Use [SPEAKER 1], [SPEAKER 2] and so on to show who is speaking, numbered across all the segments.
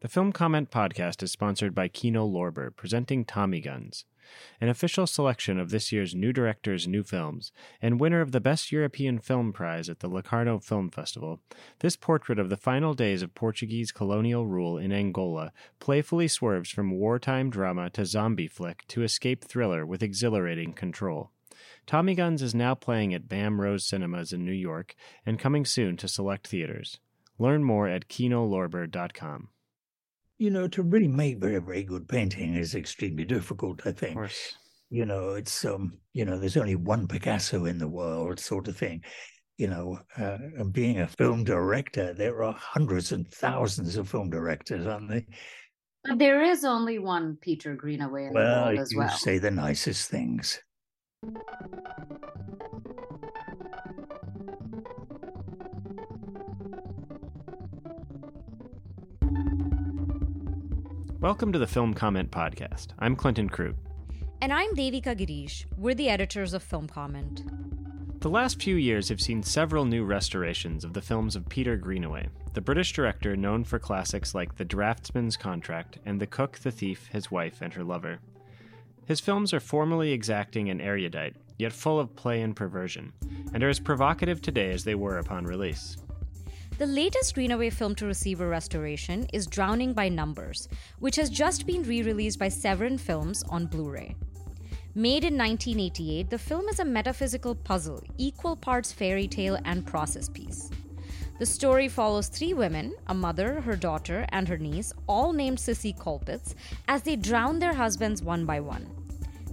[SPEAKER 1] The Film Comment podcast is sponsored by Kino Lorber, presenting Tommy Guns, an official selection of this year's new directors' new films, and winner of the Best European Film Prize at the Locarno Film Festival. This portrait of the final days of Portuguese colonial rule in Angola playfully swerves from wartime drama to zombie flick to escape thriller with exhilarating control. Tommy Guns is now playing at Bam Rose Cinemas in New York and coming soon to select theaters. Learn more at kinolorber.com
[SPEAKER 2] you know, to really make very, very good painting is extremely difficult, I think.
[SPEAKER 1] Of course.
[SPEAKER 2] You know, it's, um, you know, there's only one Picasso in the world, sort of thing. You know, uh, and being a film director, there are hundreds and thousands of film directors, aren't there?
[SPEAKER 3] But there is only one Peter Greenaway in well, the world as
[SPEAKER 2] you
[SPEAKER 3] well.
[SPEAKER 2] say the nicest things.
[SPEAKER 1] Welcome to the Film Comment Podcast. I'm Clinton Krute.
[SPEAKER 4] And I'm Devika Girish. We're the editors of Film Comment.
[SPEAKER 1] The last few years have seen several new restorations of the films of Peter Greenaway, the British director known for classics like The Draughtsman's Contract and The Cook, the Thief, His Wife, and Her Lover. His films are formally exacting and erudite, yet full of play and perversion, and are as provocative today as they were upon release.
[SPEAKER 4] The latest Greenaway film to receive a restoration is Drowning by Numbers, which has just been re released by Severin Films on Blu ray. Made in 1988, the film is a metaphysical puzzle, equal parts fairy tale and process piece. The story follows three women, a mother, her daughter, and her niece, all named Cissie Colpitts, as they drown their husbands one by one.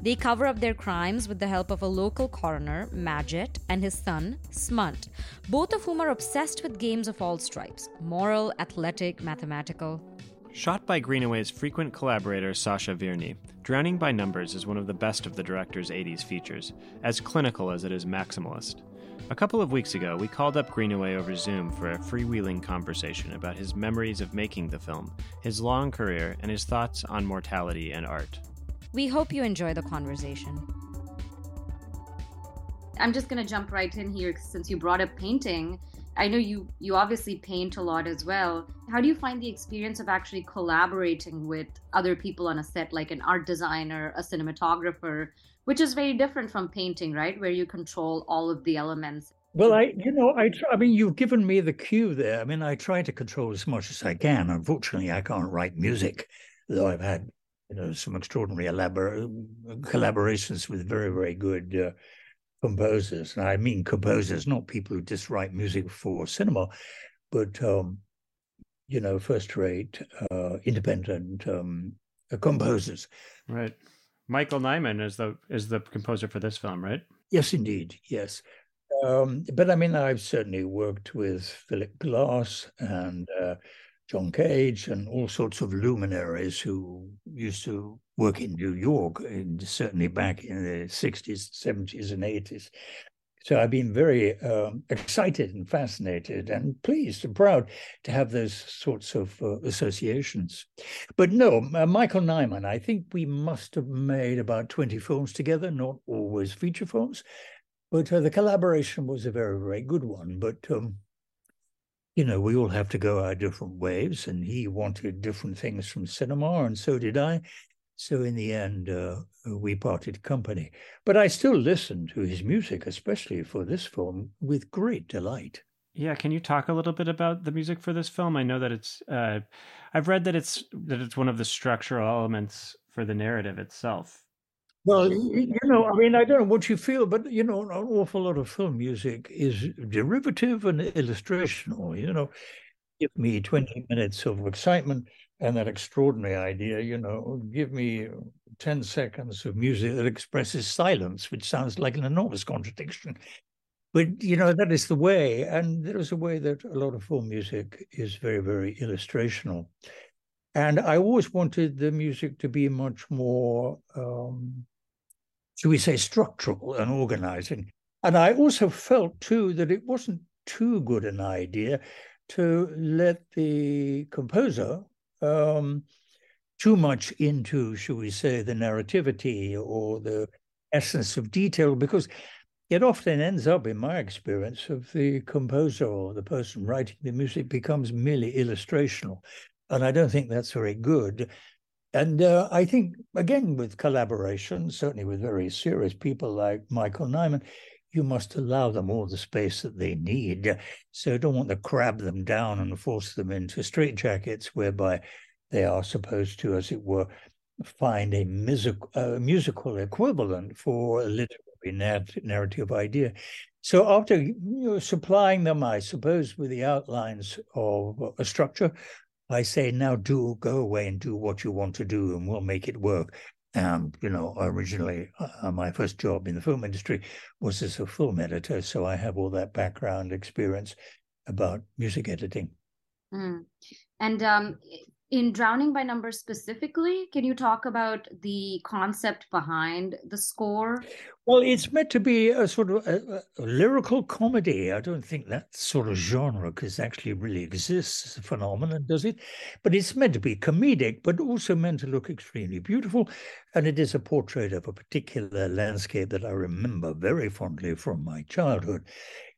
[SPEAKER 4] They cover up their crimes with the help of a local coroner, Madgett, and his son, Smut, both of whom are obsessed with games of all stripes moral, athletic, mathematical.
[SPEAKER 1] Shot by Greenaway's frequent collaborator Sacha Vierny, Drowning by Numbers is one of the best of the director's 80s features, as clinical as it is maximalist. A couple of weeks ago, we called up Greenaway over Zoom for a freewheeling conversation about his memories of making the film, his long career, and his thoughts on mortality and art.
[SPEAKER 4] We hope you enjoy the conversation.
[SPEAKER 3] I'm just going to jump right in here since you brought up painting. I know you you obviously paint a lot as well. How do you find the experience of actually collaborating with other people on a set like an art designer, a cinematographer, which is very different from painting, right? Where you control all of the elements.
[SPEAKER 2] Well, I, you know, I, I mean, you've given me the cue there. I mean, I try to control as much as I can. Unfortunately, I can't write music, though I've had you know, some extraordinary elabor- collaborations with very, very good uh, composers. And I mean composers, not people who just write music for cinema, but, um, you know, first rate, uh, independent um, uh, composers.
[SPEAKER 1] Right. Michael Nyman is the is the composer for this film, right?
[SPEAKER 2] Yes, indeed. Yes. Um, but I mean, I've certainly worked with Philip Glass and uh, John Cage and all sorts of luminaries who used to work in New York, and certainly back in the 60s, 70s, and 80s. So I've been very um, excited and fascinated and pleased and proud to have those sorts of uh, associations. But no, uh, Michael Nyman, I think we must have made about 20 films together, not always feature films. But uh, the collaboration was a very, very good one. But um, you know, we all have to go our different ways, and he wanted different things from cinema, and so did I. So in the end, uh, we parted company. But I still listen to his music, especially for this film, with great delight.
[SPEAKER 1] Yeah, can you talk a little bit about the music for this film? I know that it's, uh, I've read that it's that it's one of the structural elements for the narrative itself.
[SPEAKER 2] Well, you know, I mean, I don't know what you feel, but you know, an awful lot of film music is derivative and illustrational. You know, give me 20 minutes of excitement and that extraordinary idea, you know, give me 10 seconds of music that expresses silence, which sounds like an enormous contradiction. But, you know, that is the way. And there is a way that a lot of film music is very, very illustrational. And I always wanted the music to be much more um, should we say, structural and organizing. And I also felt too that it wasn't too good an idea to let the composer um, too much into, should we say, the narrativity or the essence of detail, because it often ends up, in my experience, of the composer or the person writing the music becomes merely illustrational. And I don't think that's very good. And uh, I think, again, with collaboration, certainly with very serious people like Michael Nyman, you must allow them all the space that they need. So don't want to crab them down and force them into straitjackets whereby they are supposed to, as it were, find a music, uh, musical equivalent for a literary narrative idea. So after you know, supplying them, I suppose, with the outlines of a structure, I say, now do go away and do what you want to do, and we'll make it work. And you know, originally, uh, my first job in the film industry was as a film editor, so I have all that background experience about music editing.
[SPEAKER 3] Mm. And um, in Drowning by Numbers specifically, can you talk about the concept behind the score?
[SPEAKER 2] Well, it's meant to be a sort of a, a lyrical comedy. I don't think that sort of genre because actually really exists as a phenomenon, does it? But it's meant to be comedic, but also meant to look extremely beautiful. And it is a portrait of a particular landscape that I remember very fondly from my childhood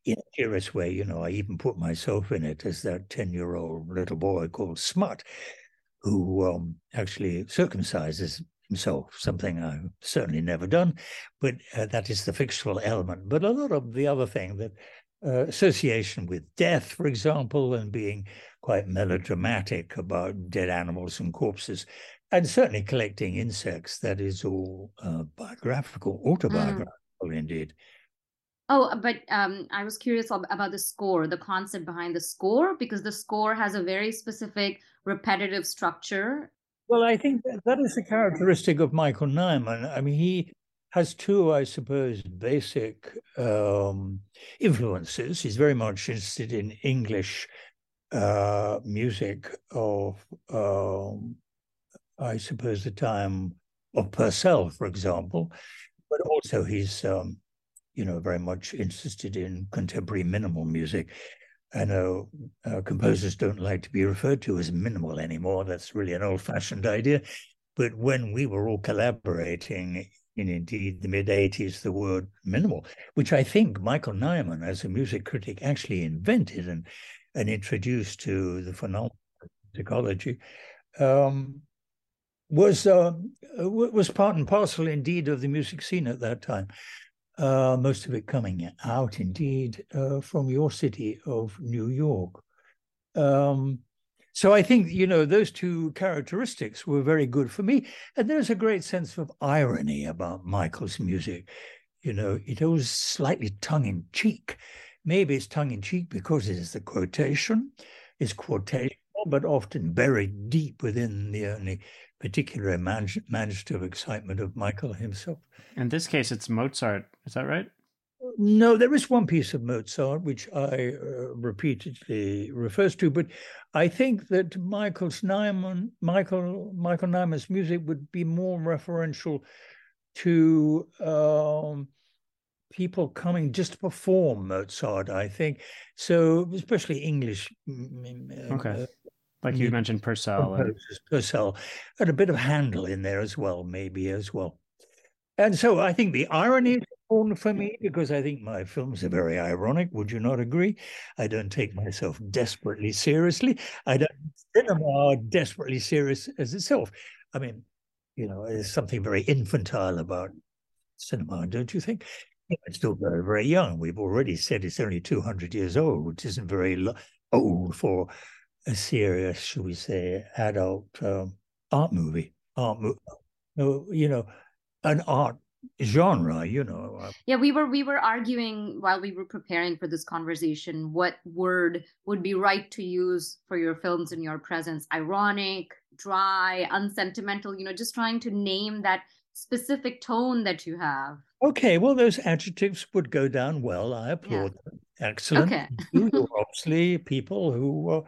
[SPEAKER 2] in a curious way, you know, I even put myself in it as that 10 year old little boy called Smut, who um, actually circumcises himself, something I've certainly never done, but uh, that is the fictional element. But a lot of the other thing that uh, association with death, for example, and being quite melodramatic about dead animals and corpses, and certainly collecting insects, that is all uh, biographical, mm. autobiographical mm. indeed.
[SPEAKER 3] Oh, but um, I was curious about the score, the concept behind the score, because the score has a very specific repetitive structure.
[SPEAKER 2] Well, I think that, that is a characteristic of Michael Nyman. I mean, he has two, I suppose, basic um, influences. He's very much interested in English uh, music of, um, I suppose, the time of Purcell, for example, but also he's um, you know, very much interested in contemporary minimal music. I know uh, composers don't like to be referred to as minimal anymore. That's really an old fashioned idea. But when we were all collaborating in indeed the mid 80s, the word minimal, which I think Michael Nyman, as a music critic, actually invented and, and introduced to the phenomenon of um, was, uh, was part and parcel indeed of the music scene at that time uh, most of it coming out indeed uh, from your city of New York. Um, so I think, you know, those two characteristics were very good for me. And there's a great sense of irony about Michael's music. You know, it was slightly tongue in cheek. Maybe it's tongue in cheek because it is the quotation, it's quotational, but often buried deep within the only particular imaginative excitement of Michael himself.
[SPEAKER 1] In this case, it's Mozart. Is that right?
[SPEAKER 2] No, there is one piece of Mozart which I uh, repeatedly refers to, but I think that Michael's Nyman, Michael Michael Nyman's music would be more referential to um, people coming just to perform Mozart. I think so, especially English.
[SPEAKER 1] Okay. Uh, like you mentioned Purcell.
[SPEAKER 2] And... Purcell, and a bit of Handel in there as well, maybe as well. And so I think the irony is important for me because I think my films are very ironic. Would you not agree? I don't take myself desperately seriously. I don't cinema desperately serious as itself. I mean, you know, there's something very infantile about cinema, don't you think? It's still very, very young. We've already said it's only 200 years old, which isn't very old for a serious, should we say, adult um, art movie, art movie, you know, an art genre you know uh
[SPEAKER 3] yeah we were we were arguing while we were preparing for this conversation what word would be right to use for your films in your presence ironic dry unsentimental you know just trying to name that specific tone that you have
[SPEAKER 2] okay well those adjectives would go down well i applaud yeah. them excellent okay. you're obviously people who uh,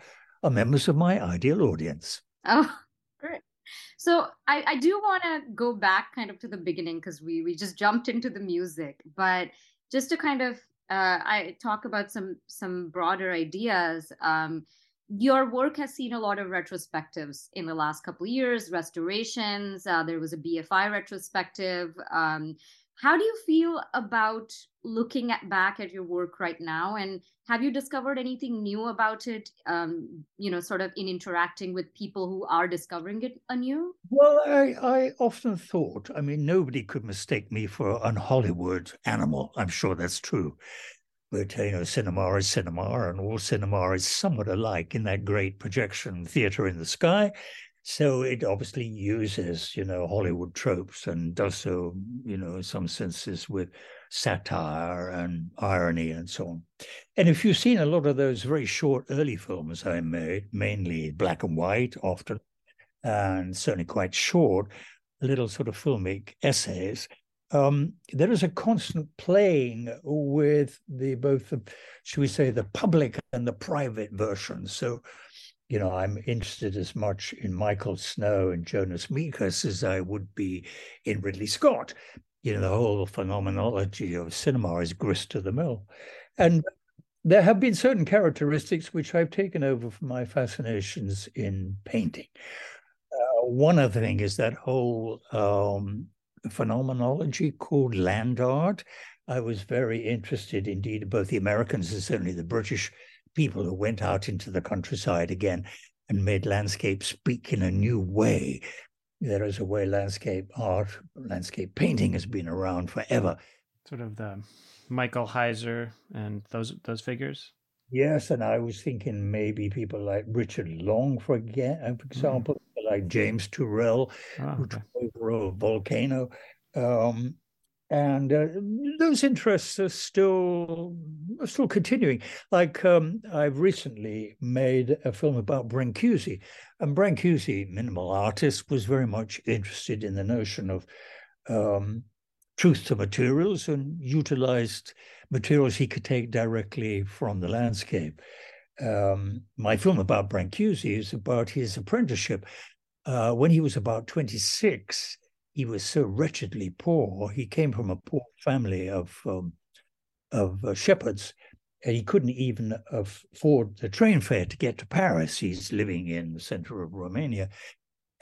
[SPEAKER 2] are members of my ideal audience.
[SPEAKER 3] Oh, great. So I, I do want to go back kind of to the beginning because we we just jumped into the music, but just to kind of uh, I talk about some some broader ideas. Um, your work has seen a lot of retrospectives in the last couple of years, restorations. Uh, there was a BFI retrospective. Um, How do you feel about looking at back at your work right now, and have you discovered anything new about it? Um, you know, sort of in interacting with people who are discovering it anew.
[SPEAKER 2] Well, I, I often thought. I mean, nobody could mistake me for an Hollywood animal. I'm sure that's true. But you know, cinema is cinema, and all cinema is somewhat alike in that great projection theater in the sky so it obviously uses, you know, Hollywood tropes and does so, you know, in some senses with satire and irony and so on. And if you've seen a lot of those very short early films I made, mainly black and white often, and certainly quite short, little sort of filmic essays, um, there is a constant playing with the both the, should we say, the public and the private versions. So you know, I'm interested as much in Michael Snow and Jonas Mekas as I would be in Ridley Scott. You know, the whole phenomenology of cinema is grist to the mill. And there have been certain characteristics which I've taken over from my fascinations in painting. Uh, one other thing is that whole um, phenomenology called land art. I was very interested, indeed, both the Americans and certainly the British people who went out into the countryside again and made landscape speak in a new way. There is a way landscape art, landscape painting has been around forever.
[SPEAKER 1] Sort of the Michael Heizer and those those figures.
[SPEAKER 2] Yes, and I was thinking maybe people like Richard Long, for, uh, mm. example, mm. like James Turrell, oh, who okay. took over a volcano. Um, and uh, those interests are still are still continuing. Like um, I've recently made a film about Brancusi, and Brancusi, minimal artist, was very much interested in the notion of um, truth to materials and utilized materials he could take directly from the landscape. Um, my film about Brancusi is about his apprenticeship. Uh, when he was about 26, he was so wretchedly poor. He came from a poor family of um, of uh, shepherds, and he couldn't even afford the train fare to get to Paris. He's living in the center of Romania,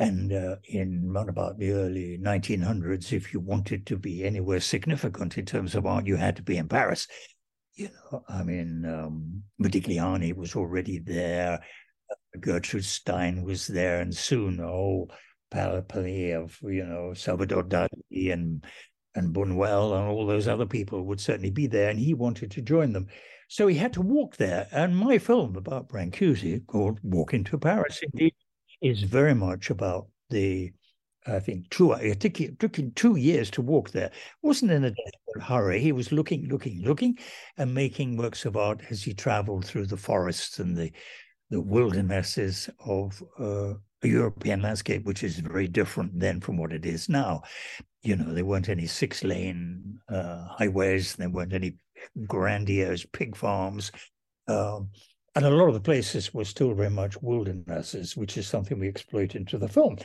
[SPEAKER 2] and uh, in around about the early 1900s, if you wanted to be anywhere significant in terms of art, you had to be in Paris. You know, I mean, um, Modigliani was already there. Gertrude Stein was there, and soon, oh, Palapali, of you know Salvador Dali and and Buñuel and all those other people would certainly be there, and he wanted to join them. So he had to walk there. And my film about Brancusi, called Walk into Paris, indeed, is very much about the, I think, two, it took, it took him two years to walk there. Wasn't in a desperate hurry. He was looking, looking, looking, and making works of art as he traveled through the forests and the, the wildernesses of uh, a European landscape, which is very different then from what it is now. You know, there weren't any six lane uh, highways, there weren't any grandiose pig farms. Um, and a lot of the places were still very much wildernesses, which is something we exploit into the film.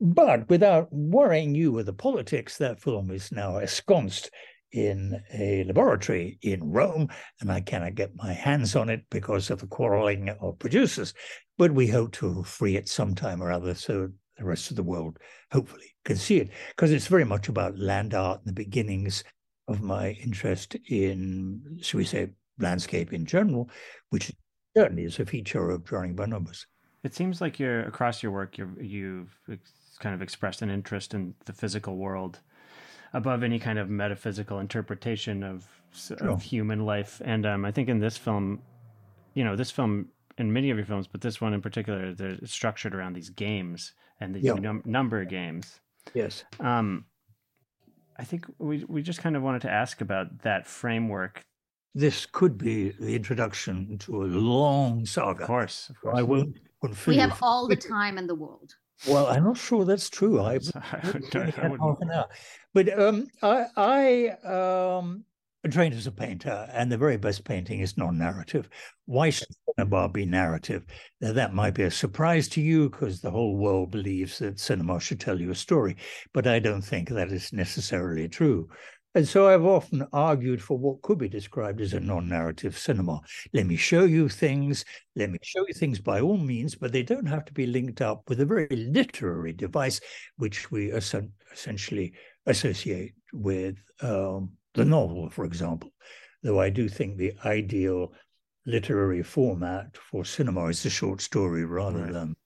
[SPEAKER 2] But without worrying you with the politics, that film is now ensconced in a laboratory in Rome, and I cannot get my hands on it because of the quarreling of producers. But we hope to free it sometime or other so the rest of the world hopefully can see it, because it's very much about land art and the beginnings of my interest in, shall we say, landscape in general, which certainly is a feature of Drowning by Numbers.
[SPEAKER 1] It seems like you're across your work, you you've kind of expressed an interest in the physical world above any kind of metaphysical interpretation of, sure. of human life. And um, I think in this film, you know, this film in many of your films, but this one in particular, they're structured around these games and these num- number games.
[SPEAKER 2] Yes.
[SPEAKER 1] Um, I think we we just kind of wanted to ask about that framework.
[SPEAKER 2] This could be the introduction to a long saga.
[SPEAKER 1] Of course, of course.
[SPEAKER 2] I won't.
[SPEAKER 3] We have all the time in the world.
[SPEAKER 2] Well, I'm not sure that's true. I, I but um, I, I um, trained as a painter, and the very best painting is non-narrative. Why should cinema be narrative? Now, that might be a surprise to you because the whole world believes that cinema should tell you a story, but I don't think that is necessarily true. And so I've often argued for what could be described as a non narrative cinema. Let me show you things, let me show you things by all means, but they don't have to be linked up with a very literary device, which we essentially associate with um, the novel, for example. Though I do think the ideal literary format for cinema is the short story rather right. than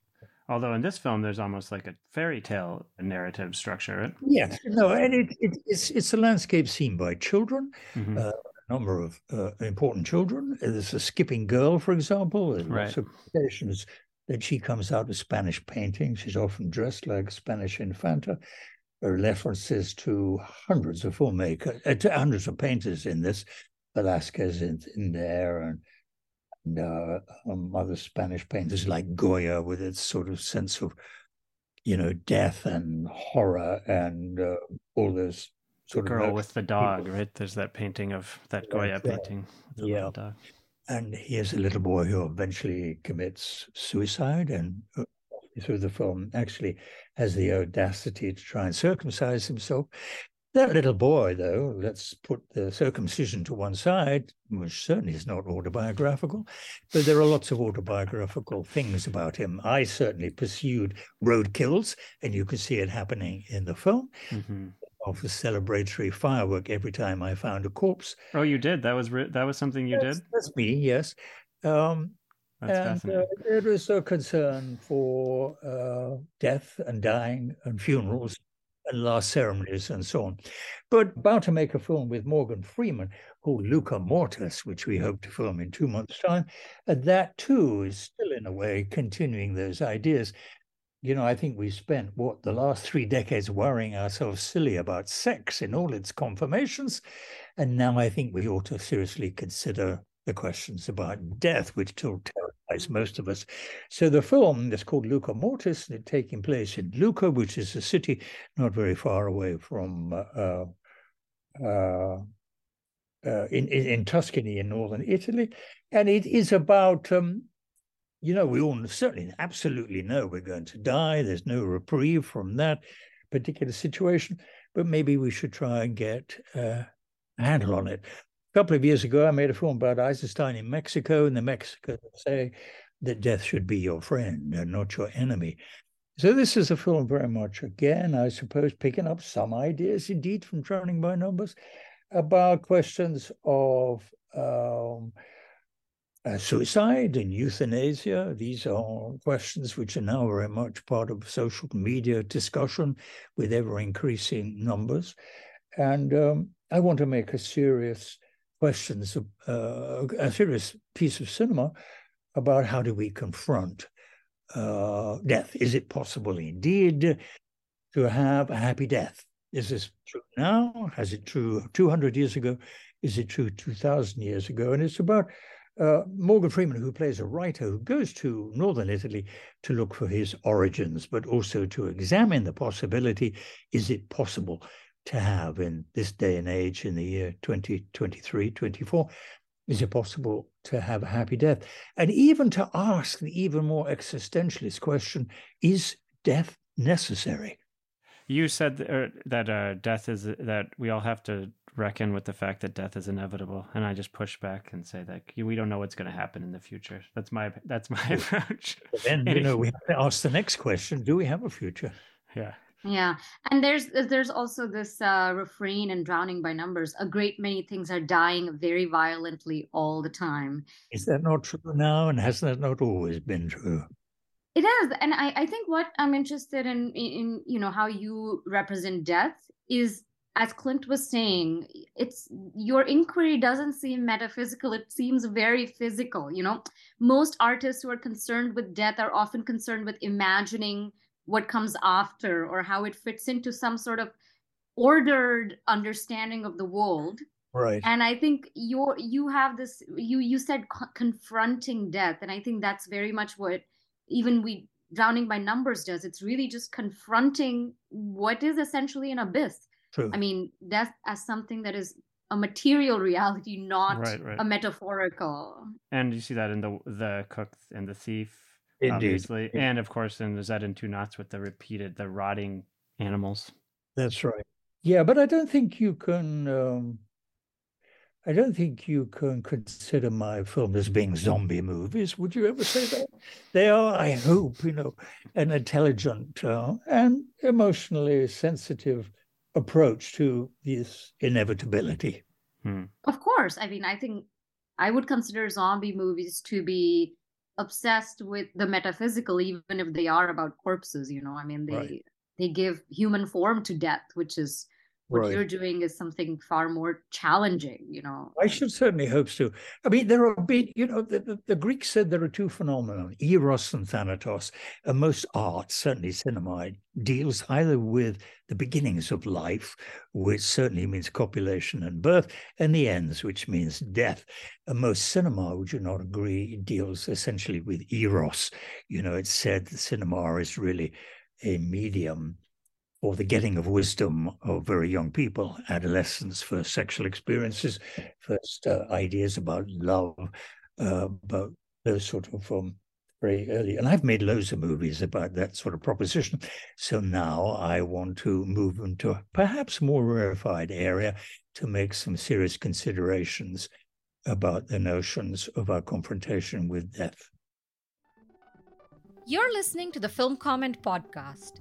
[SPEAKER 1] Although in this film, there's almost like a fairy tale narrative structure.
[SPEAKER 2] Yes, no, and it, it, it's it's a landscape seen by children, mm-hmm. uh, a number of uh, important children. There's a skipping girl, for example. There's right. occasions that she comes out of Spanish paintings. She's often dressed like Spanish infanta. There are references to hundreds of filmmakers, uh, to hundreds of painters in this. Velasquez in, in there, and uh, um, other Spanish painters like Goya, with its sort of sense of, you know, death and horror and uh, all those
[SPEAKER 1] sort the of girl with the dog, people. right? There's that painting of that Goya painting.
[SPEAKER 2] yeah. And here's a little boy who eventually commits suicide and uh, through the film actually has the audacity to try and circumcise himself. That little boy, though, let's put the circumcision to one side, which certainly is not autobiographical, but there are lots of autobiographical things about him. I certainly pursued roadkills, and you can see it happening in the film. Mm-hmm. Of the celebratory firework every time I found a corpse.
[SPEAKER 1] Oh, you did. That was re- that was something you
[SPEAKER 2] that's,
[SPEAKER 1] did.
[SPEAKER 2] That's me. Yes. Um, that's and uh, there is a concern for uh, death and dying and funerals and last ceremonies and so on. But about to make a film with Morgan Freeman called Lucca Mortis, which we hope to film in two months' time. And that too is still, in a way, continuing those ideas. You know, I think we spent what the last three decades worrying ourselves silly about sex in all its conformations. And now I think we ought to seriously consider the questions about death, which still most of us. So the film is called Lucca Mortis, and it's taking place in Lucca, which is a city not very far away from uh, uh, uh, in, in, in Tuscany in northern Italy, and it is about. Um, you know, we all certainly absolutely know we're going to die. There's no reprieve from that particular situation, but maybe we should try and get uh, a handle on it. A couple of years ago, I made a film about Eisenstein in Mexico, and the Mexicans say that death should be your friend and not your enemy. So this is a film very much, again, I suppose, picking up some ideas, indeed, from Drowning by Numbers about questions of um, uh, suicide and euthanasia. These are questions which are now very much part of social media discussion with ever increasing numbers. And um, I want to make a serious questions, uh, a serious piece of cinema about how do we confront uh, death. Is it possible indeed to have a happy death? Is this true now? Has it true 200 years ago? Is it true 2,000 years ago? And it's about uh, Morgan Freeman, who plays a writer who goes to northern Italy to look for his origins, but also to examine the possibility is it possible to have in this day and age in the year 2023, 24? Is it possible to have a happy death? And even to ask the even more existentialist question is death necessary?
[SPEAKER 1] You said that, er, uh, death is that we all have to reckon with the fact that death is inevitable, and I just push back and say that we don't know what's going to happen in the future. That's my that's my approach.
[SPEAKER 2] then you know we have to ask the next question: Do we have a future?
[SPEAKER 1] Yeah.
[SPEAKER 3] Yeah, and there's there's also this uh, refrain in "Drowning by Numbers": a great many things are dying very violently all the time.
[SPEAKER 2] Is that not true now, and has that not always been true?
[SPEAKER 3] It is, and I, I think what I'm interested in, in, in you know how you represent death is as Clint was saying, it's your inquiry doesn't seem metaphysical. It seems very physical. You know, most artists who are concerned with death are often concerned with imagining what comes after or how it fits into some sort of ordered understanding of the world.
[SPEAKER 2] Right.
[SPEAKER 3] And i think you you have this you you said co- confronting death and i think that's very much what even we drowning by numbers does. It's really just confronting what is essentially an abyss.
[SPEAKER 2] True.
[SPEAKER 3] i mean death as something that is a material reality not right, right. a metaphorical.
[SPEAKER 1] And you see that in the the cook and the thief Indeed. obviously, and of course, in the Z and Two Noughts with the repeated, the rotting animals.
[SPEAKER 2] That's right. Yeah, but I don't think you can. Um, I don't think you can consider my film as being zombie movies. Would you ever say that? They are, I hope, you know, an intelligent uh, and emotionally sensitive approach to this inevitability.
[SPEAKER 3] Hmm. Of course. I mean, I think I would consider zombie movies to be obsessed with the metaphysical, even if they are about corpses, you know. I mean, they right. they give human form to death, which is what right. you're doing is something far more challenging you know?
[SPEAKER 2] I should certainly hope so. I mean there are big you know the, the, the, greeks said there are two phenomena eros and thanatos and most art certainly cinema deals either with the beginnings of life which certainly means copulation and birth and the ends which means death. And most cinema would you not agree deals essentially with eros. You know it's said that cinema is really a medium or the getting of wisdom of very young people, adolescents, first sexual experiences, first uh, ideas about love, uh, about those sort of um, very early. And I've made loads of movies about that sort of proposition. So now I want to move into a perhaps more rarefied area to make some serious considerations about the notions of our confrontation with death.
[SPEAKER 4] You're listening to the Film Comment Podcast.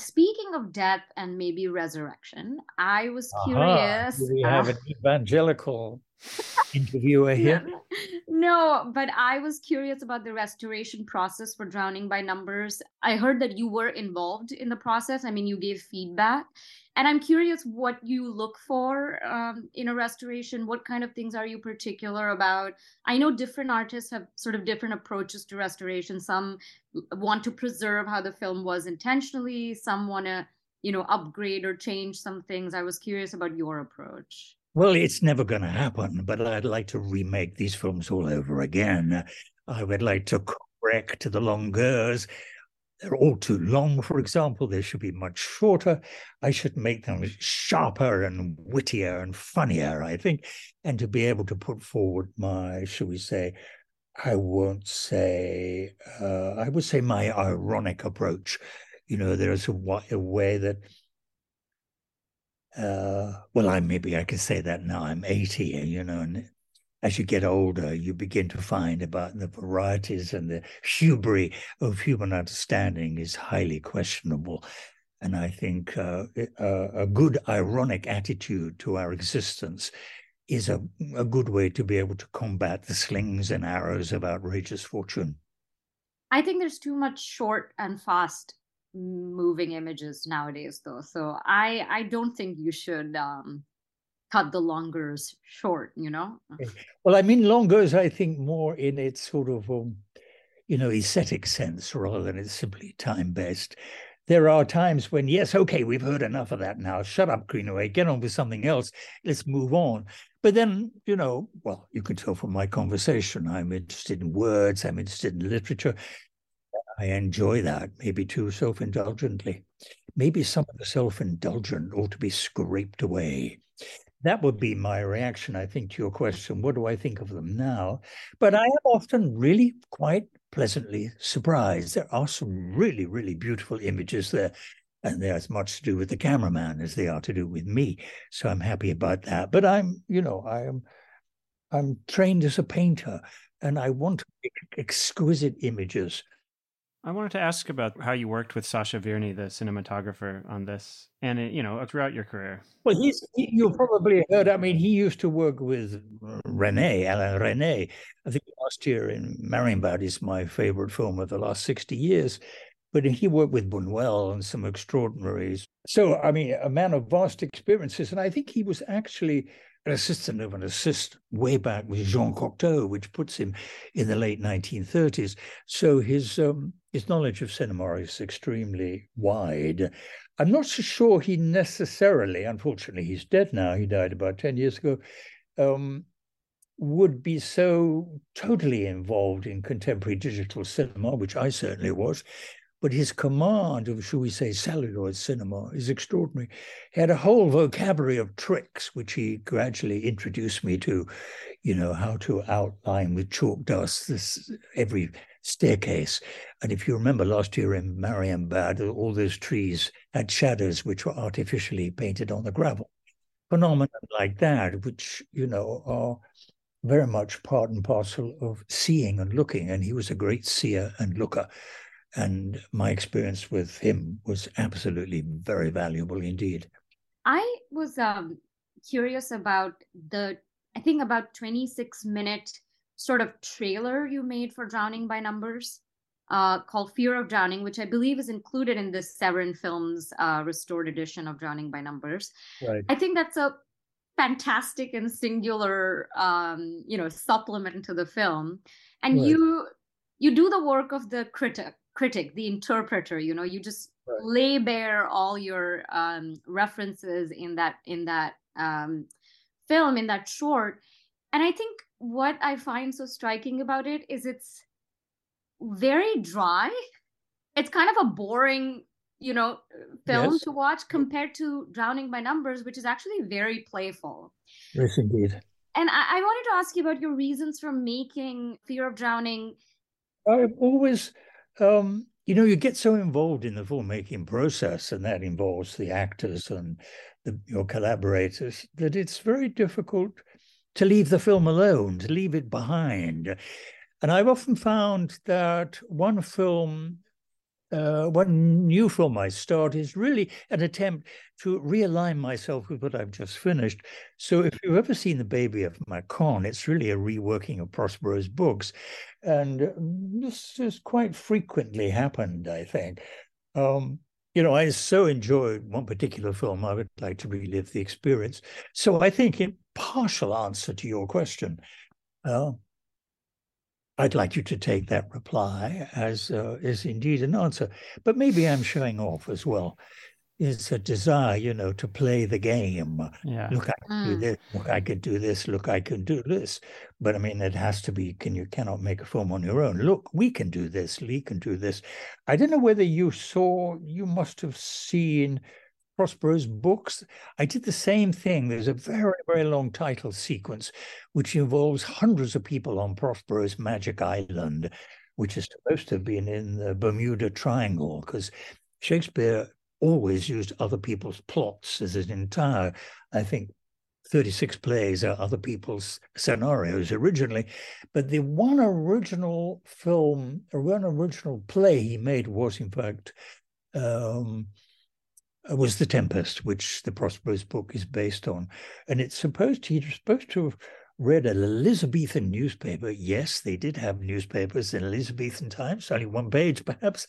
[SPEAKER 3] Speaking of death and maybe resurrection, I was curious.
[SPEAKER 2] Do we have uh, an evangelical interviewer here?
[SPEAKER 3] No, but I was curious about the restoration process for Drowning by Numbers. I heard that you were involved in the process. I mean, you gave feedback. And I'm curious what you look for um, in a restoration. What kind of things are you particular about? I know different artists have sort of different approaches to restoration. Some want to preserve how the film was intentionally, some want to, you know, upgrade or change some things. I was curious about your approach.
[SPEAKER 2] Well, it's never going to happen, but I'd like to remake these films all over again. I would like to correct the longueurs. They're all too long, for example. They should be much shorter. I should make them sharper and wittier and funnier, I think, and to be able to put forward my, shall we say, I won't say, uh, I would say my ironic approach. You know, there's a, a way that uh, well, I maybe I can say that now. I'm 80, you know, and as you get older, you begin to find about the varieties and the hubris of human understanding is highly questionable. And I think uh, a good ironic attitude to our existence is a, a good way to be able to combat the slings and arrows of outrageous fortune.
[SPEAKER 3] I think there's too much short and fast moving images nowadays though. So i i don't think you should um cut the longueurs short you know?
[SPEAKER 2] Well i mean longueurs i think more in its sort of um you know aesthetic sense rather than it's simply time based. There are times when yes okay we've heard enough of that now. Shut up greenaway. Get on with something else. Let's move on. But then you know well you can tell from my conversation i'm interested in words. I'm interested in literature I enjoy that, maybe too self indulgently. Maybe some of the self indulgent ought to be scraped away. That would be my reaction, I think, to your question. What do I think of them now? But I am often really quite pleasantly surprised. There are some really, really beautiful images there. And they're as much to do with the cameraman as they are to do with me. So I'm happy about that. But I'm, you know, I am I'm trained as a painter and I want exquisite images
[SPEAKER 1] I wanted to ask about how you worked with Sacha Vierny, the cinematographer, on this, and uh, you know throughout your career.
[SPEAKER 2] Well, he's he, you probably heard. I mean, he used to work with Resnais, Alain Resnais. I think last year in Marienbad is my favorite film of the last sixty years. But he worked with Buñuel and some extraordinaries. So, I mean, a man of vast experiences, and I think he was actually an assistant of an assistant way back with Jean Cocteau, which puts him in the late 1930s. So his um, his knowledge of cinema is extremely wide. I'm not so sure he necessarily, unfortunately, he's dead now. He died about 10 years ago. Um, would be so totally involved in contemporary digital cinema, which I certainly was. But his command of, shall we say, celluloid cinema is extraordinary. He had a whole vocabulary of tricks, which he gradually introduced me to, you know, how to outline with chalk dust this every staircase. And if you remember last year in Marienbad, all those trees had shadows which were artificially painted on the gravel. Phenomena like that, which, you know, are very much part and parcel of seeing and looking. And he was a great seer and looker. And my experience with him was absolutely very valuable indeed.
[SPEAKER 3] I was um, curious about the, I think about 26 minute sort of trailer you made for Drowning by Numbers uh, called Fear of Drowning, which I believe is included in the Severin Films uh, restored edition of Drowning by Numbers.
[SPEAKER 2] Right.
[SPEAKER 3] I think that's a fantastic and singular, um, you know, supplement to the film. And right. you you do the work of the critic, critic, the interpreter. You know, you just right. lay bare all your um, references in that in that um, film in that short. And I think what I find so striking about it is it's very dry. It's kind of a boring, you know, film yes. to watch compared to Drowning by Numbers, which is actually very playful.
[SPEAKER 2] Yes, indeed.
[SPEAKER 3] And I, I wanted to ask you about your reasons for making Fear of Drowning.
[SPEAKER 2] I've always, um, you know, you get so involved in the filmmaking process, and that involves the actors and the, your collaborators, that it's very difficult to leave the film alone, to leave it behind. And I've often found that one film, uh, one new film I start is really an attempt to realign myself with what I've just finished. So if you've ever seen The Baby of Macon, it's really a reworking of Prospero's books. And this has quite frequently happened, I think. Um, you know, I so enjoyed one particular film, I would like to relive the experience. So I think, in partial answer to your question, uh, I'd like you to take that reply as uh, is indeed an answer. But maybe I'm showing off as well It's a desire, you know, to play the game.
[SPEAKER 1] Yeah.
[SPEAKER 2] Look, I can mm. do this. Look, I can do this. Look, I can do this. But I mean, it has to be. Can you cannot make a film on your own? Look, we can do this. Lee can do this. I don't know whether you saw. You must have seen Prospero's books. I did the same thing. There's a very, very long title sequence, which involves hundreds of people on Prospero's Magic Island, which is supposed to have been in the Bermuda Triangle, because Shakespeare always used other people's plots as an entire, I think, 36 plays are other people's scenarios originally. But the one original film, one original play he made was, in fact, um, Uh, was The Tempest, which the Prospero's book is based on. And it's supposed he's supposed to have read an Elizabethan newspaper. Yes, they did have newspapers in Elizabethan times, only one page perhaps,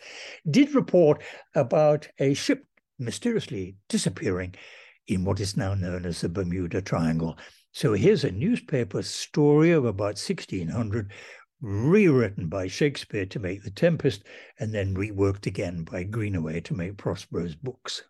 [SPEAKER 2] did report about a ship mysteriously disappearing in what is now known as the Bermuda Triangle. So here's a newspaper story of about 1600 rewritten by Shakespeare to make The Tempest and then reworked again by Greenaway to make Prospero's books.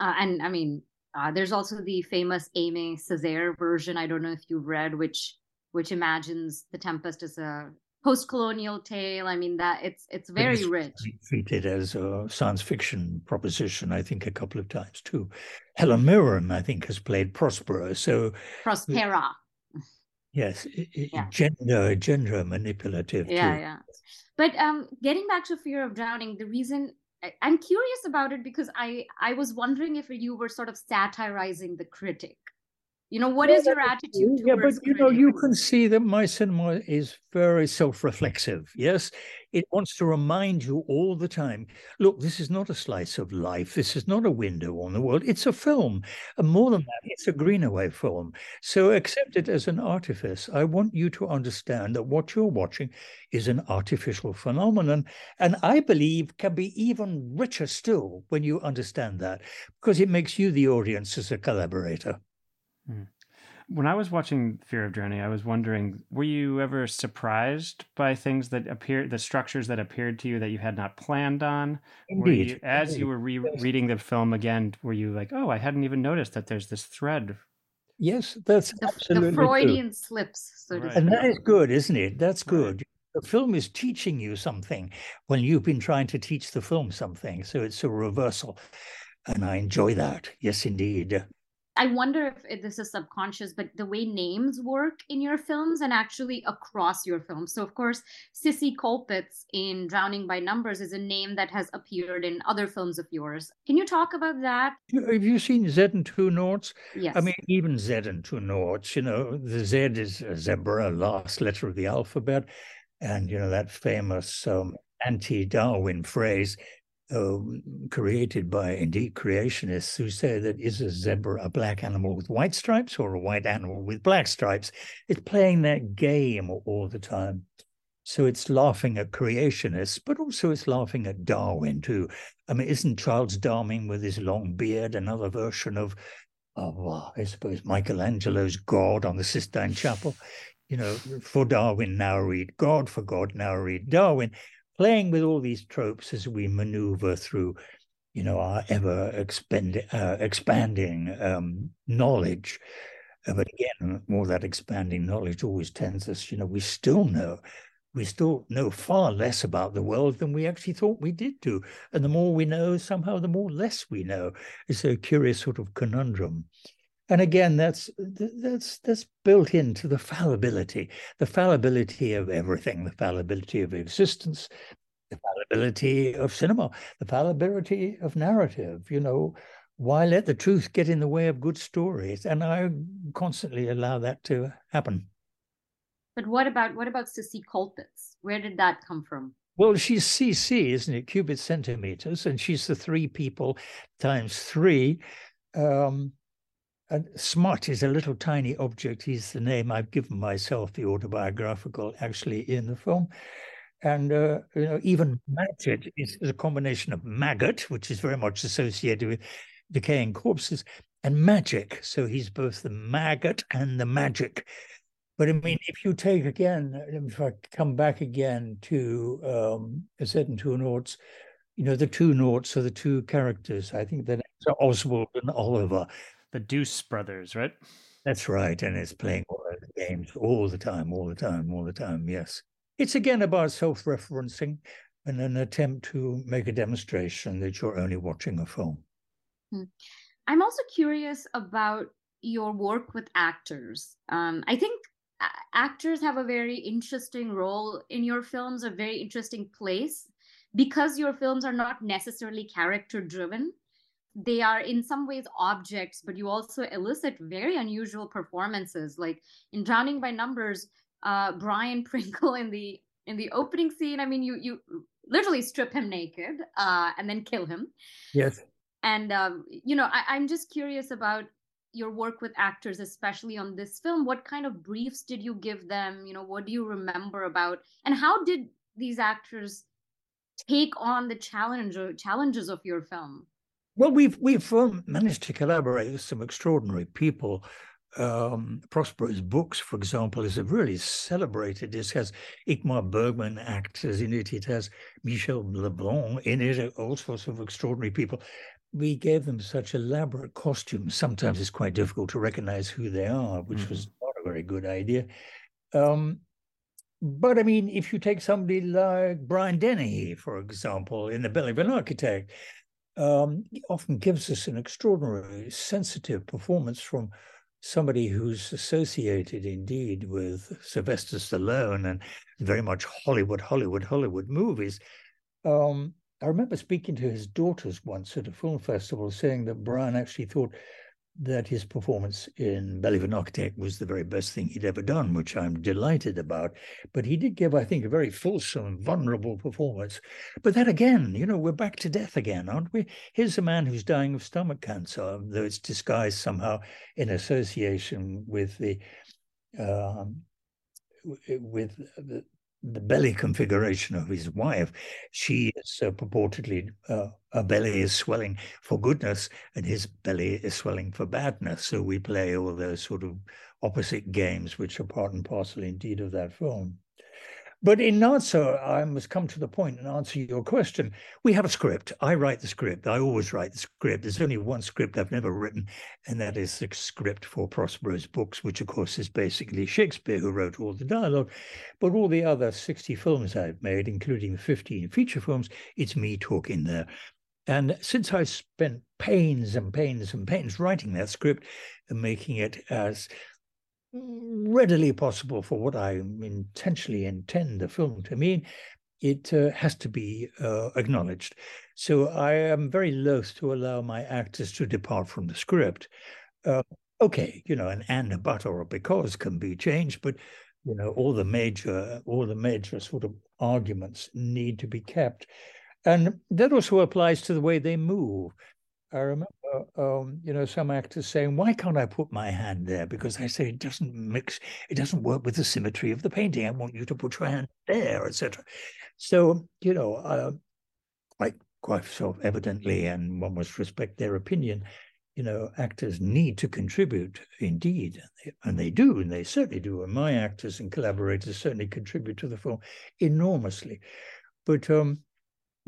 [SPEAKER 3] Uh, and I mean, uh, there's also the famous Aimé Césaire version. I don't know if you've read, which which imagines the Tempest as a post-colonial tale. I mean that it's it's very it's rich.
[SPEAKER 2] Treated as a science fiction proposition, I think, a couple of times too. Helen Mirren, I think, has played Prospero. So
[SPEAKER 3] Prospera.
[SPEAKER 2] Yes, yeah. gender gender manipulative.
[SPEAKER 3] Yeah,
[SPEAKER 2] too.
[SPEAKER 3] yeah. But um, getting back to fear of drowning, the reason I'm curious about it because I I was wondering if you were sort of satirizing the critic you know what yeah, is your attitude
[SPEAKER 2] yeah but you know you can see that my cinema is very self-reflexive yes? It wants to remind you all the time look this is not a slice of life. This is not a window on the world. It's a film. And more than that it's a greenaway film. So accept it as an artifice. I want you to understand that what you're watching is an artificial phenomenon and i believe can be even richer still when you understand that because it makes you the audience as a collaborator
[SPEAKER 1] Hmm. When I was watching Fear of Drowning, I was wondering, were you ever surprised by things that appeared, the structures that appeared to you that you had not planned on?
[SPEAKER 2] Indeed.
[SPEAKER 1] You, as
[SPEAKER 2] Indeed.
[SPEAKER 1] you were re- reading the film again, were you like, oh, I hadn't even noticed that there's this thread?
[SPEAKER 2] Yes, that's
[SPEAKER 3] The,
[SPEAKER 2] absolutely
[SPEAKER 3] the
[SPEAKER 2] true.
[SPEAKER 3] Freudian slips, so to
[SPEAKER 1] Right.
[SPEAKER 3] speak.
[SPEAKER 2] And that is good, isn't it? That's
[SPEAKER 1] Right.
[SPEAKER 2] good. The film is teaching you something when you've been trying to teach the film something. So it's a reversal. And I enjoy that. Yes, indeed.
[SPEAKER 3] I wonder if it- this is subconscious, but the way names work in your films and actually across your films. So, of course, Cissie Colpitts in Drowning by Numbers is a name that has appeared in other films of yours. Can you talk about that?
[SPEAKER 2] Have you seen Z and Two Noughts?
[SPEAKER 3] Yes.
[SPEAKER 2] I mean, even Z and Two Noughts, you know, the Z is a zebra, last letter of the alphabet. And, you know, that famous um, anti Darwin phrase Um, created by indeed creationists who say that is a zebra a black animal with white stripes or a white animal with black stripes? It's playing that game all the time. So it's laughing at creationists, but also it's laughing at Darwin too. I mean, isn't Charles Darwin with his long beard another version of, oh, I suppose Michelangelo's God on the Sistine Chapel? You know, for Darwin, now read God, for God, now read Darwin, playing with all these tropes as we maneuver through, you know, our ever expend, uh, expanding um, knowledge. Uh, but again, all that expanding knowledge always tends us, you know, we still know we still know far less about the world than we actually thought we did do. And the more we know, somehow the more less we know. It's a curious sort of conundrum. And again, that's that's that's built into the fallibility, the fallibility of everything, the fallibility of existence, the fallibility of cinema, the fallibility of narrative. You know, why let the truth get in the way of good stories? And I constantly allow that to happen.
[SPEAKER 3] but what about what about Cissie Colpitts? Where did that come from?
[SPEAKER 2] Well, she's CC, isn't it? Cubic centimeters, and she's the three people times three. Um, and Smut is a little tiny object. He's the name I've given myself, the autobiographical, actually in the film. And uh, you know, even Madgett is, is a combination of maggot, which is very much associated with decaying corpses, and magic. So he's both the maggot and the magic. But I mean, if you take again, if I come back again to um, A Zed and Two Noughts, you know, the two noughts are the two characters. I think the names are Oswald and Oliver.
[SPEAKER 1] The Deuce brothers, right?
[SPEAKER 2] That's right. And it's playing all the games all the time, all the time, all the time. Yes. It's again about self referencing and an attempt to make a demonstration that you're only watching a film.
[SPEAKER 3] I'm also curious about your work with actors. Um, I think actors have a very interesting role in your films, a very interesting place, because your films are not necessarily character driven. They are in some ways objects, but you also elicit very unusual performances. Like in Drowning by Numbers, uh, Brian Pringle in the in the opening scene. I mean, you you literally strip him naked uh, and then kill him
[SPEAKER 2] Yes.
[SPEAKER 3] and um, you know I, i'm just curious about your work with actors especially on this film what kind of briefs did you give them you know what do you remember about and how did these actors take on the challenge or challenges of your film
[SPEAKER 2] Well, we've we've um, managed to collaborate with some extraordinary people. Um, Prospero's books, for example, is a really celebrated. It has Ingmar Bergman actors in it. It has Michel Leblanc in it. All sorts of extraordinary people. We gave them such elaborate costumes. Sometimes it's quite difficult to recognize who they are, which was not a very good idea. Um, but I mean, if you take somebody like Brian Dennehy, for example, in The Belly of an Architect, um, often gives us an extraordinary sensitive performance from somebody who's associated indeed with Sylvester Stallone and very much Hollywood, Hollywood, Hollywood movies. Um, I remember speaking to his daughters once at a film festival, saying that Brian actually thought that his performance in Belly of an Architect was the very best thing he'd ever done, which I'm delighted about. But he did give, I think, a very fulsome, vulnerable performance. But then again, you know, we're back to death again, aren't we? Here's a man who's dying of stomach cancer, though it's disguised somehow in association with the um, with the, the belly configuration of his wife. She is uh, purportedly, uh, her belly is swelling for goodness, and his belly is swelling for badness. So we play all those sort of opposite games, which are part and parcel indeed of that film. But in answer, I must come to the point and answer your question. We have a script. I write the script. I always write the script. There's only one script I've never written, and that is the script for Prospero's books, which, of course, is basically Shakespeare, who wrote all the dialogue. But all the other 60 films I've made, including 15 feature films, it's me talking there. And since I spent pains and pains and pains writing that script and making it as readily possible for what I intentionally intend the film to mean, it uh, has to be uh, acknowledged. So I am very loath to allow my actors to depart from the script. Uh, okay, you know, an and, a but, or a because can be changed, but you know, all the major, all the major sort of arguments need to be kept, and that also applies to the way they move. I remember, um, you know, some actors saying, "Why can't I put my hand there?" Because I say it doesn't mix, it doesn't work with the symmetry of the painting. I want you to put your hand there, etc. So, you know, uh, quite quite self-evidently, and one must respect their opinion. You know, actors need to contribute, indeed, and they do, and they certainly do. And my actors and collaborators certainly contribute to the film enormously. But um,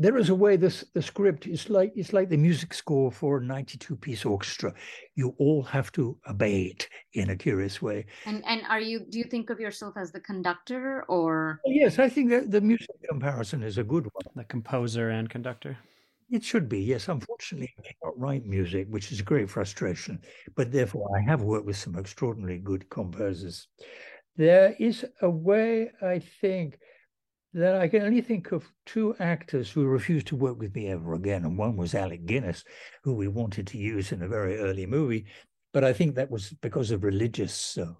[SPEAKER 2] there is a way this the script is like it's like the music score for a 92 piece orchestra. You all have to obey it in a curious way.
[SPEAKER 3] And and are you do you think of yourself as the conductor or?
[SPEAKER 2] Yes i think that the music comparison is a good one.
[SPEAKER 1] The composer and conductor?
[SPEAKER 2] It should be yes. Unfortunately i cannot write music which is a great frustration but therefore i have worked with some extraordinarily good composers. There is a way i think that I can only think of two actors who refused to work with me ever again. And one was Alec Guinness, who we wanted to use in a very early movie. But I think that was because of religious uh,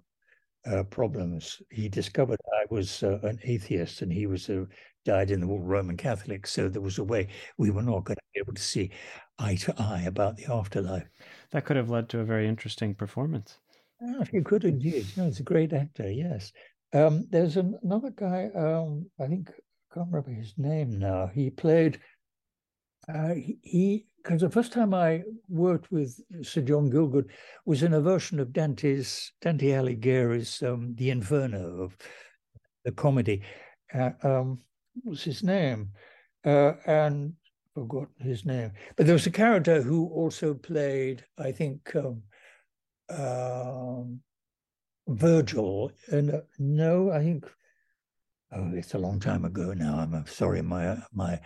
[SPEAKER 2] uh, problems. He discovered I was uh, an atheist and he was a died in the Roman Catholic. So there was a way we were not going to be able to see eye to eye about the afterlife.
[SPEAKER 1] That could have led to a very interesting performance.
[SPEAKER 2] Oh, he could indeed. No, he's a great actor, yes. Um, there's an, another guy, um, I think, I can't remember his name now. He played, uh, he, because the first time I worked with Sir John Gielgud was in a version of Dante's, Dante Alighieri's um, The Inferno of the comedy. Uh, um, what was his name? Uh, and forgotten his name. But there was a character who also played, I think, um, um Virgil, and uh, no, I think oh, it's a long time ago now. I'm sorry, my uh, my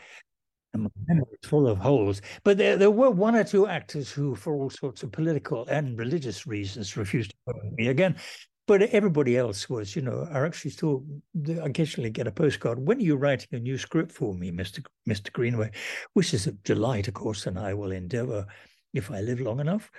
[SPEAKER 2] my memory is full of holes. But there there were one or two actors who, for all sorts of political and religious reasons, refused to work with me again. But everybody else was, you know, I actually still occasionally get a postcard. When are you writing a new script for me, Mister Mister Greenaway? Which is a delight, of course, and I will endeavour, if I live long enough,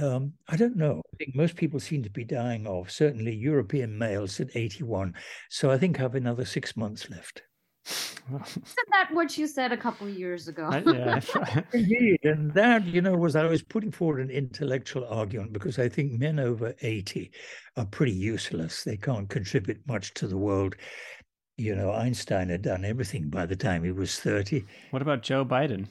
[SPEAKER 2] um, I don't know. I think most people seem to be dying off, certainly European males at 81. So I think I have another six months left.
[SPEAKER 3] Isn't that what you said a couple of years ago?
[SPEAKER 1] yeah.
[SPEAKER 2] Indeed. And that, you know, was I was putting forward an intellectual argument because I think men over 80 are pretty useless. They can't contribute much to the world. You know, Einstein had done everything by the time he was 30.
[SPEAKER 1] What about Joe Biden?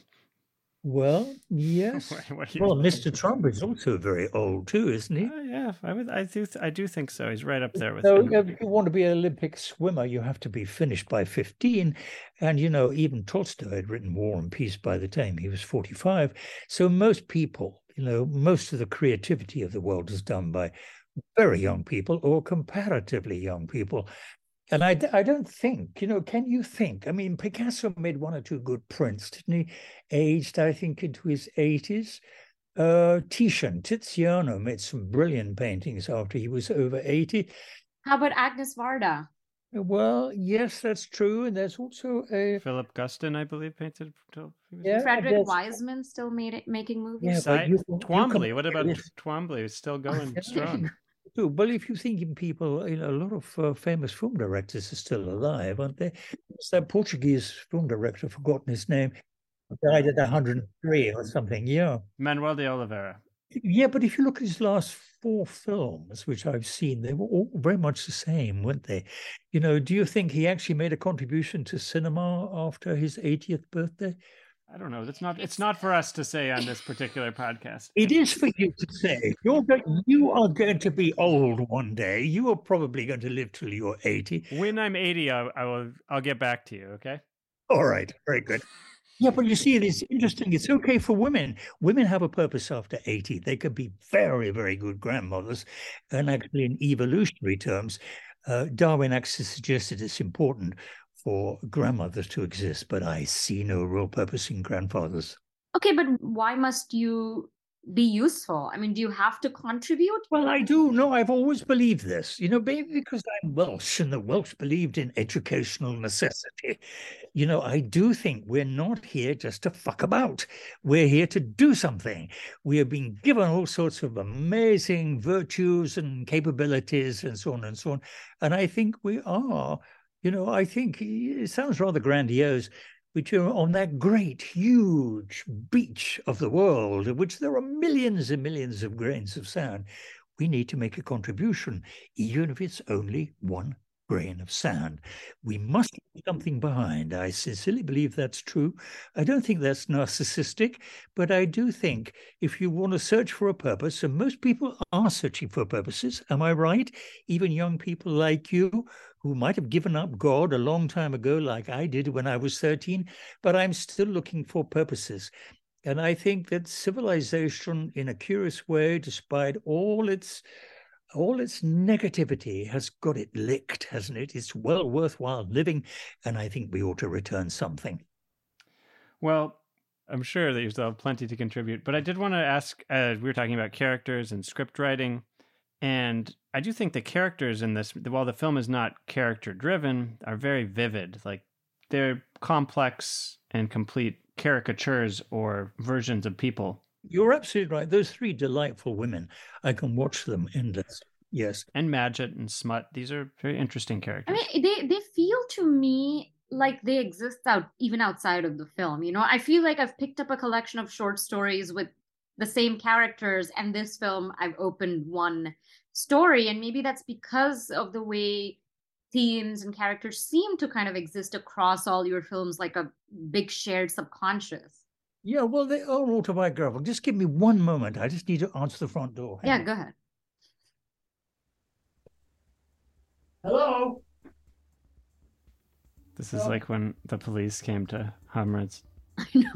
[SPEAKER 2] Well, yes. well, Mr. Trump is also very old too, isn't he?
[SPEAKER 1] Uh, yeah, I would. I do. I do think so. He's right up there with.
[SPEAKER 2] So, him. if you want to be an Olympic swimmer, you have to be finished by fifteen, and you know, even Tolstoy had written War and Peace by the time he was forty-five. So most people, you know, most of the creativity of the world is done by very young people or comparatively young people. And I, I don't think, you know, can you think? I mean, Picasso made one or two good prints, didn't he? Aged, I think, into his 80s. Uh, Titian, Tiziano made some brilliant paintings after he was over 80.
[SPEAKER 3] How about Agnes Varda?
[SPEAKER 2] Well, yes, that's true. And there's also a
[SPEAKER 1] Philip Guston, I believe, painted.
[SPEAKER 3] Yeah, Frederick Wiseman still made it, making movies.
[SPEAKER 1] Yeah, you, Twombly. You what about Twombly? It's still going strong
[SPEAKER 2] too. Well, if you think in people, you know, a lot of uh, famous film directors are still alive, aren't they? That Portuguese film director, forgotten his name, died at 103 or something. Yeah.
[SPEAKER 1] Manuel de Oliveira.
[SPEAKER 2] Yeah, but if you look at his last four films, which I've seen, they were all very much the same, weren't they? You know, do you think he actually made a contribution to cinema after his 80th birthday?
[SPEAKER 1] I don't know. That's not. It's not for us to say on this particular podcast.
[SPEAKER 2] It is for you to say. You're going, you are going to be old one day. You are probably going to live till you're 80.
[SPEAKER 1] When I'm 80, I, I will. I'll get back to you. Okay.
[SPEAKER 2] All right. Very good. Yeah, but you see, it's interesting. It's okay for women. Women have a purpose after 80. They could be very, very good grandmothers. And actually, in evolutionary terms, uh, Darwin actually suggested it's important for grandmothers to exist, but I see no real purpose in grandfathers.
[SPEAKER 3] Okay, but why must you be useful? I mean, do you have to contribute?
[SPEAKER 2] Well, I do. No, I've always believed this, you know, maybe because I'm Welsh and the Welsh believed in educational necessity. You know, I do think we're not here just to fuck about. We're here to do something. We have been given all sorts of amazing virtues and capabilities and so on and so on. And I think we are you know, I think it sounds rather grandiose, which are on that great, huge beach of the world, in which there are millions and millions of grains of sand. We need to make a contribution, even if it's only one grain of sand. We must leave something behind. I sincerely believe that's true. I don't think that's narcissistic, but I do think if you want to search for a purpose, and most people are searching for purposes, am I right? Even young people like you who might have given up God a long time ago, like I did when I was 13, but I'm still looking for purposes. And I think that civilization, in a curious way, despite all its all its negativity has got it licked, hasn't it? It's well worthwhile living, and I think we ought to return something.
[SPEAKER 1] Well, I'm sure that you still have plenty to contribute, but I did want to ask. Uh, we were talking about characters and script writing, and I do think the characters in this, while the film is not character driven, are very vivid. Like they're complex and complete caricatures or versions of people
[SPEAKER 2] you're absolutely right. Those three delightful women, I can watch them endless. Yes.
[SPEAKER 1] And Madgett and Smut, these are very interesting characters.
[SPEAKER 3] I mean, they, they feel to me like they exist out even outside of the film. You know, I feel like I've picked up a collection of short stories with the same characters, and this film I've opened one story, and maybe that's because of the way themes and characters seem to kind of exist across all your films, like a big shared subconscious.
[SPEAKER 2] Yeah, well, they are autobiographical. Just give me one moment. I just need to answer the front door.
[SPEAKER 3] Hang yeah, on. go ahead.
[SPEAKER 2] Hello.
[SPEAKER 1] This is like when the police came to Hamrad's.
[SPEAKER 3] I know.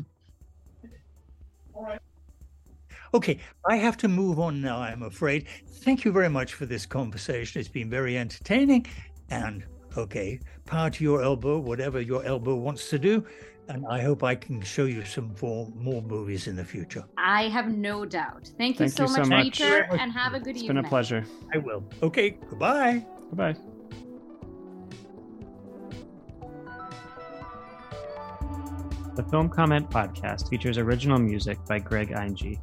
[SPEAKER 2] Okay, I have to move on now, I'm afraid. Thank you very much for this conversation. It's been very entertaining. And okay, power to your elbow, whatever your elbow wants to do and I hope I can show you some more, more movies in the future.
[SPEAKER 3] I have no doubt. Thank you, Thank so, you much, so much, Peter, and have a good
[SPEAKER 1] it's
[SPEAKER 3] evening.
[SPEAKER 1] It's been a pleasure.
[SPEAKER 2] I will. Okay, goodbye.
[SPEAKER 1] Goodbye. The Film Comment podcast features original music by Greg Einge.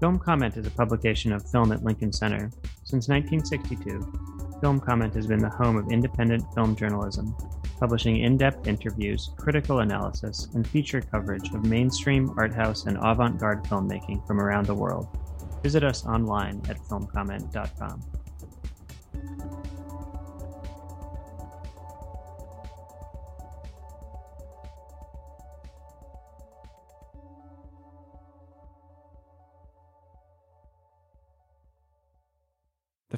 [SPEAKER 1] Film Comment is a publication of Film at Lincoln Center. Since 1962, Film Comment has been the home of independent film journalism publishing in depth interviews, critical analysis, and feature coverage of mainstream, art house, and avant garde filmmaking from around the world. Visit us online at filmcomment.com.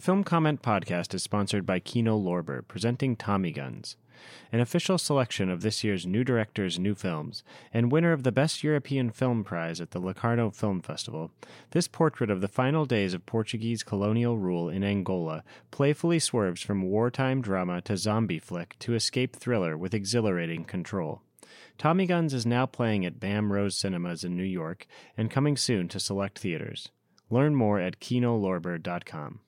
[SPEAKER 1] The Film Comment podcast is sponsored by Kino Lorber, presenting Tommy Guns an official selection of this year's new directors' new films, and winner of the Best European Film Prize at the Locarno Film Festival, this portrait of the final days of Portuguese colonial rule in Angola playfully swerves from wartime drama to zombie flick to escape thriller with exhilarating control. Tommy Guns is now playing at Bam Rose Cinemas in New York and coming soon to select theaters. Learn more at kinolorber.com.